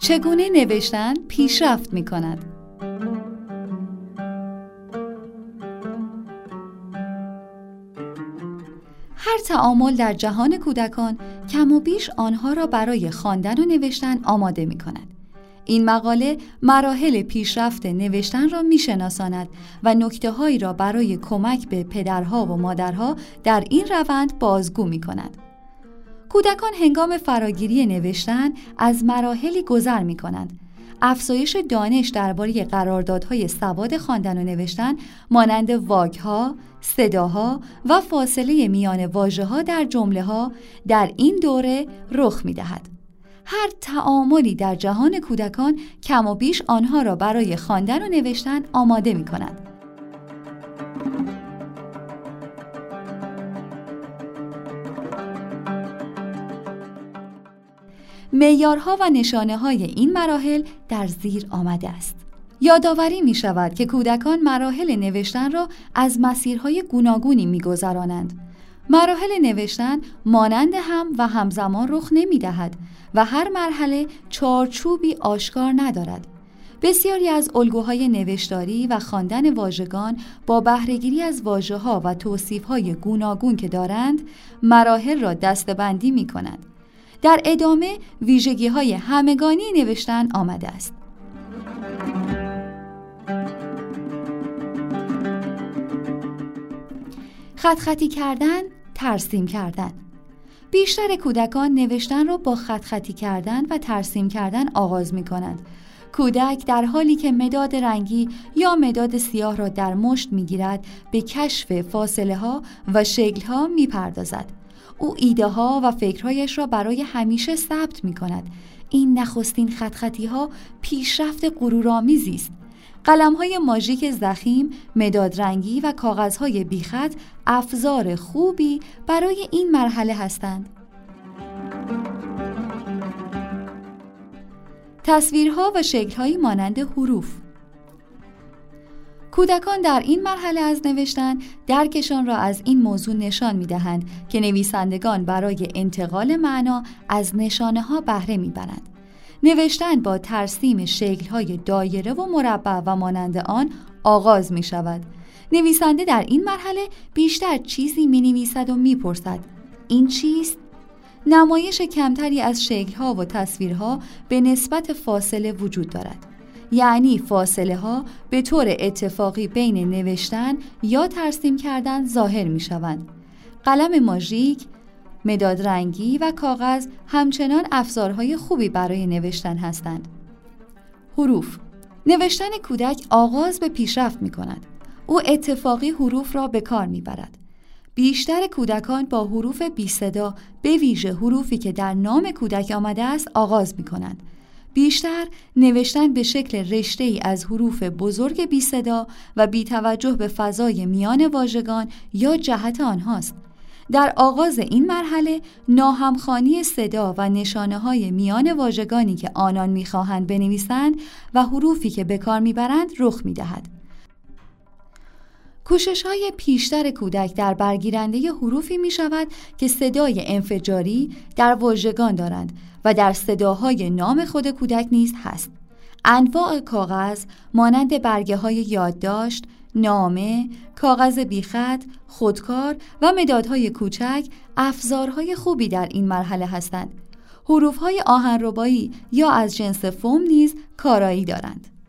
چگونه نوشتن پیشرفت می کند؟ هر تعامل در جهان کودکان کم و بیش آنها را برای خواندن و نوشتن آماده می کند. این مقاله مراحل پیشرفت نوشتن را میشناساند و نکته هایی را برای کمک به پدرها و مادرها در این روند بازگو می کند. کودکان هنگام فراگیری نوشتن از مراحلی گذر می کنند. افزایش دانش درباره قراردادهای سواد خواندن و نوشتن مانند واگها، صداها و فاصله میان واژه ها در جمله ها در این دوره رخ می دهد. هر تعاملی در جهان کودکان کم و بیش آنها را برای خواندن و نوشتن آماده می کند. معیارها و نشانه های این مراحل در زیر آمده است. یادآوری می شود که کودکان مراحل نوشتن را از مسیرهای گوناگونی می گذرانند. مراحل نوشتن مانند هم و همزمان رخ نمی دهد و هر مرحله چارچوبی آشکار ندارد. بسیاری از الگوهای نوشتاری و خواندن واژگان با بهرهگیری از واژه ها و توصیف های گوناگون که دارند مراحل را دستبندی می کنند. در ادامه ویژگی های همگانی نوشتن آمده است. خط خطی کردن، ترسیم کردن بیشتر کودکان نوشتن را با خط خطی کردن و ترسیم کردن آغاز می کنند. کودک در حالی که مداد رنگی یا مداد سیاه را در مشت می گیرد به کشف فاصله ها و شکل ها می پردازد. او ایده ها و فکرهایش را برای همیشه ثبت می کند. این نخستین خط خطی ها پیشرفت غرورآمیزی است. قلم های ماژیک زخیم، مداد رنگی و کاغذهای بیخط افزار خوبی برای این مرحله هستند. تصویرها و شکلهایی مانند حروف کودکان در این مرحله از نوشتن درکشان را از این موضوع نشان می دهند که نویسندگان برای انتقال معنا از نشانه ها بهره می برند. نوشتن با ترسیم شکلهای دایره و مربع و مانند آن آغاز می شود. نویسنده در این مرحله بیشتر چیزی می نویسد و می پرسد. این چیست؟ نمایش کمتری از شکلها و تصویرها به نسبت فاصله وجود دارد. یعنی فاصله ها به طور اتفاقی بین نوشتن یا ترسیم کردن ظاهر می شوند. قلم ماژیک، مداد رنگی و کاغذ همچنان افزارهای خوبی برای نوشتن هستند. حروف نوشتن کودک آغاز به پیشرفت می کند. او اتفاقی حروف را به کار می برد. بیشتر کودکان با حروف بی صدا به ویژه حروفی که در نام کودک آمده است آغاز می کنند. بیشتر نوشتن به شکل رشته ای از حروف بزرگ بی صدا و بی توجه به فضای میان واژگان یا جهت آنهاست. در آغاز این مرحله ناهمخانی صدا و نشانه های میان واژگانی که آنان می‌خواهند بنویسند و حروفی که به کار می‌برند رخ می‌دهد. کوشش های پیشتر کودک در برگیرنده حروفی می شود که صدای انفجاری در واژگان دارند و در صداهای نام خود کودک نیز هست. انواع کاغذ مانند برگه های یادداشت، نامه، کاغذ بیخط، خودکار و مدادهای کوچک افزارهای خوبی در این مرحله هستند. حروفهای آهنربایی یا از جنس فوم نیز کارایی دارند.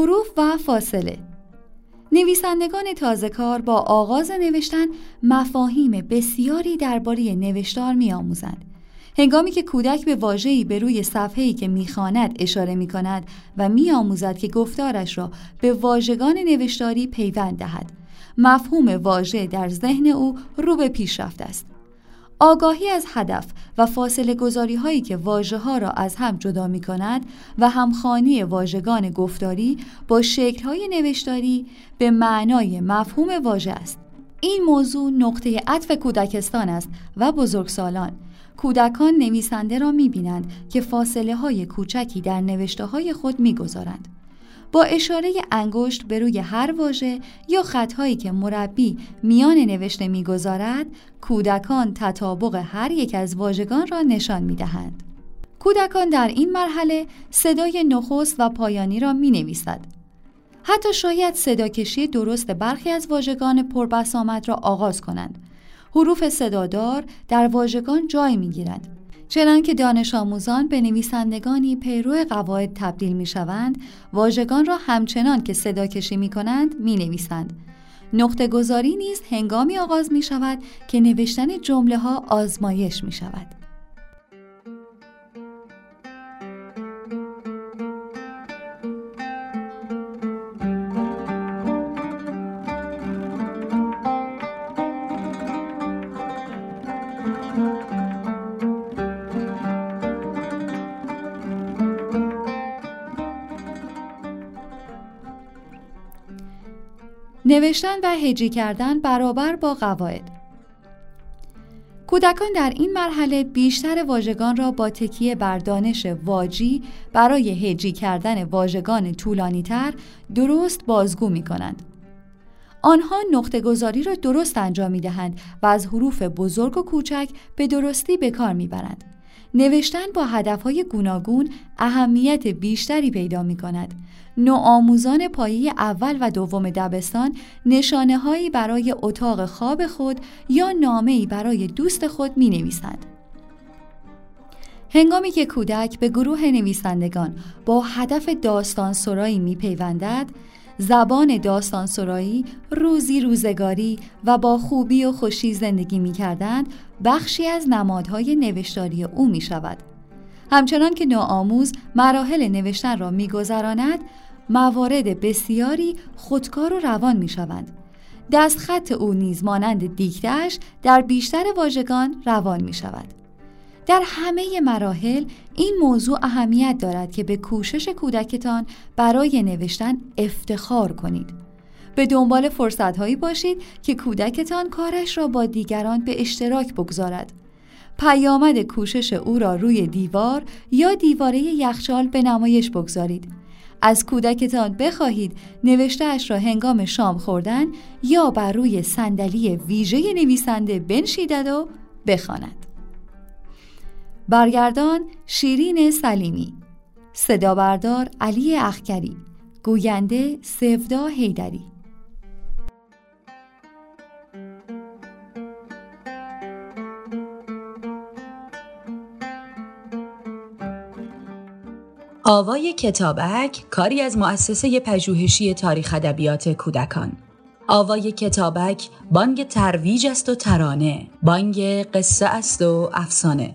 حروف و فاصله نویسندگان تازه کار با آغاز نوشتن مفاهیم بسیاری درباره نوشتار می آموزند. هنگامی که کودک به واژه‌ای به روی صفحه‌ای که می‌خواند اشاره می کند و میآموزد که گفتارش را به واژگان نوشتاری پیوند دهد مفهوم واژه در ذهن او رو به پیشرفت است آگاهی از هدف و فاصله گذاری هایی که واژه ها را از هم جدا می کند و همخانی واژگان گفتاری با شکل های نوشتاری به معنای مفهوم واژه است. این موضوع نقطه عطف کودکستان است و بزرگسالان کودکان نویسنده را می بینند که فاصله های کوچکی در نوشته های خود می گذارند. با اشاره انگشت به روی هر واژه یا خطهایی که مربی میان نوشته می‌گذارد کودکان تطابق هر یک از واژگان را نشان می‌دهند کودکان در این مرحله صدای نخست و پایانی را می نویسد. حتی شاید صداکشی درست برخی از واژگان پربسامد را آغاز کنند. حروف صدادار در واژگان جای می گیرند. چنان که دانش آموزان به نویسندگانی پیرو قواعد تبدیل می شوند، واژگان را همچنان که صدا کشی می کنند می نویسند. نقطه گذاری نیز هنگامی آغاز می شود که نوشتن جمله ها آزمایش می شود. نوشتن و هجی کردن برابر با قواعد کودکان در این مرحله بیشتر واژگان را با تکیه بر دانش واجی برای هجی کردن واژگان طولانی تر درست بازگو می کنند. آنها نقطه گذاری را درست انجام می دهند و از حروف بزرگ و کوچک به درستی به کار می برند. نوشتن با هدفهای گوناگون اهمیت بیشتری پیدا می کند. نوآموزان پایه اول و دوم دبستان نشانه هایی برای اتاق خواب خود یا نامه برای دوست خود می نویسند. هنگامی که کودک به گروه نویسندگان با هدف داستان سرایی می پیوندد، زبان داستان سرایی روزی روزگاری و با خوبی و خوشی زندگی می کردند بخشی از نمادهای نوشتاری او می شود. همچنان که نوآموز مراحل نوشتن را میگذراند موارد بسیاری خودکار و روان می شوند. دستخط او نیز مانند دیکتش در بیشتر واژگان روان می شود. در همه مراحل این موضوع اهمیت دارد که به کوشش کودکتان برای نوشتن افتخار کنید. به دنبال فرصتهایی باشید که کودکتان کارش را با دیگران به اشتراک بگذارد. پیامد کوشش او را روی دیوار یا دیواره یخچال به نمایش بگذارید. از کودکتان بخواهید نوشتهاش را هنگام شام خوردن یا بر روی صندلی ویژه نویسنده بنشیدد و بخواند. برگردان شیرین سلیمی. صدا بردار علی اخکری. گوینده سفدا هیدری آوای کتابک کاری از مؤسسه پژوهشی تاریخ ادبیات کودکان. آوای کتابک بانگ ترویج است و ترانه بانگ قصه است و افسانه.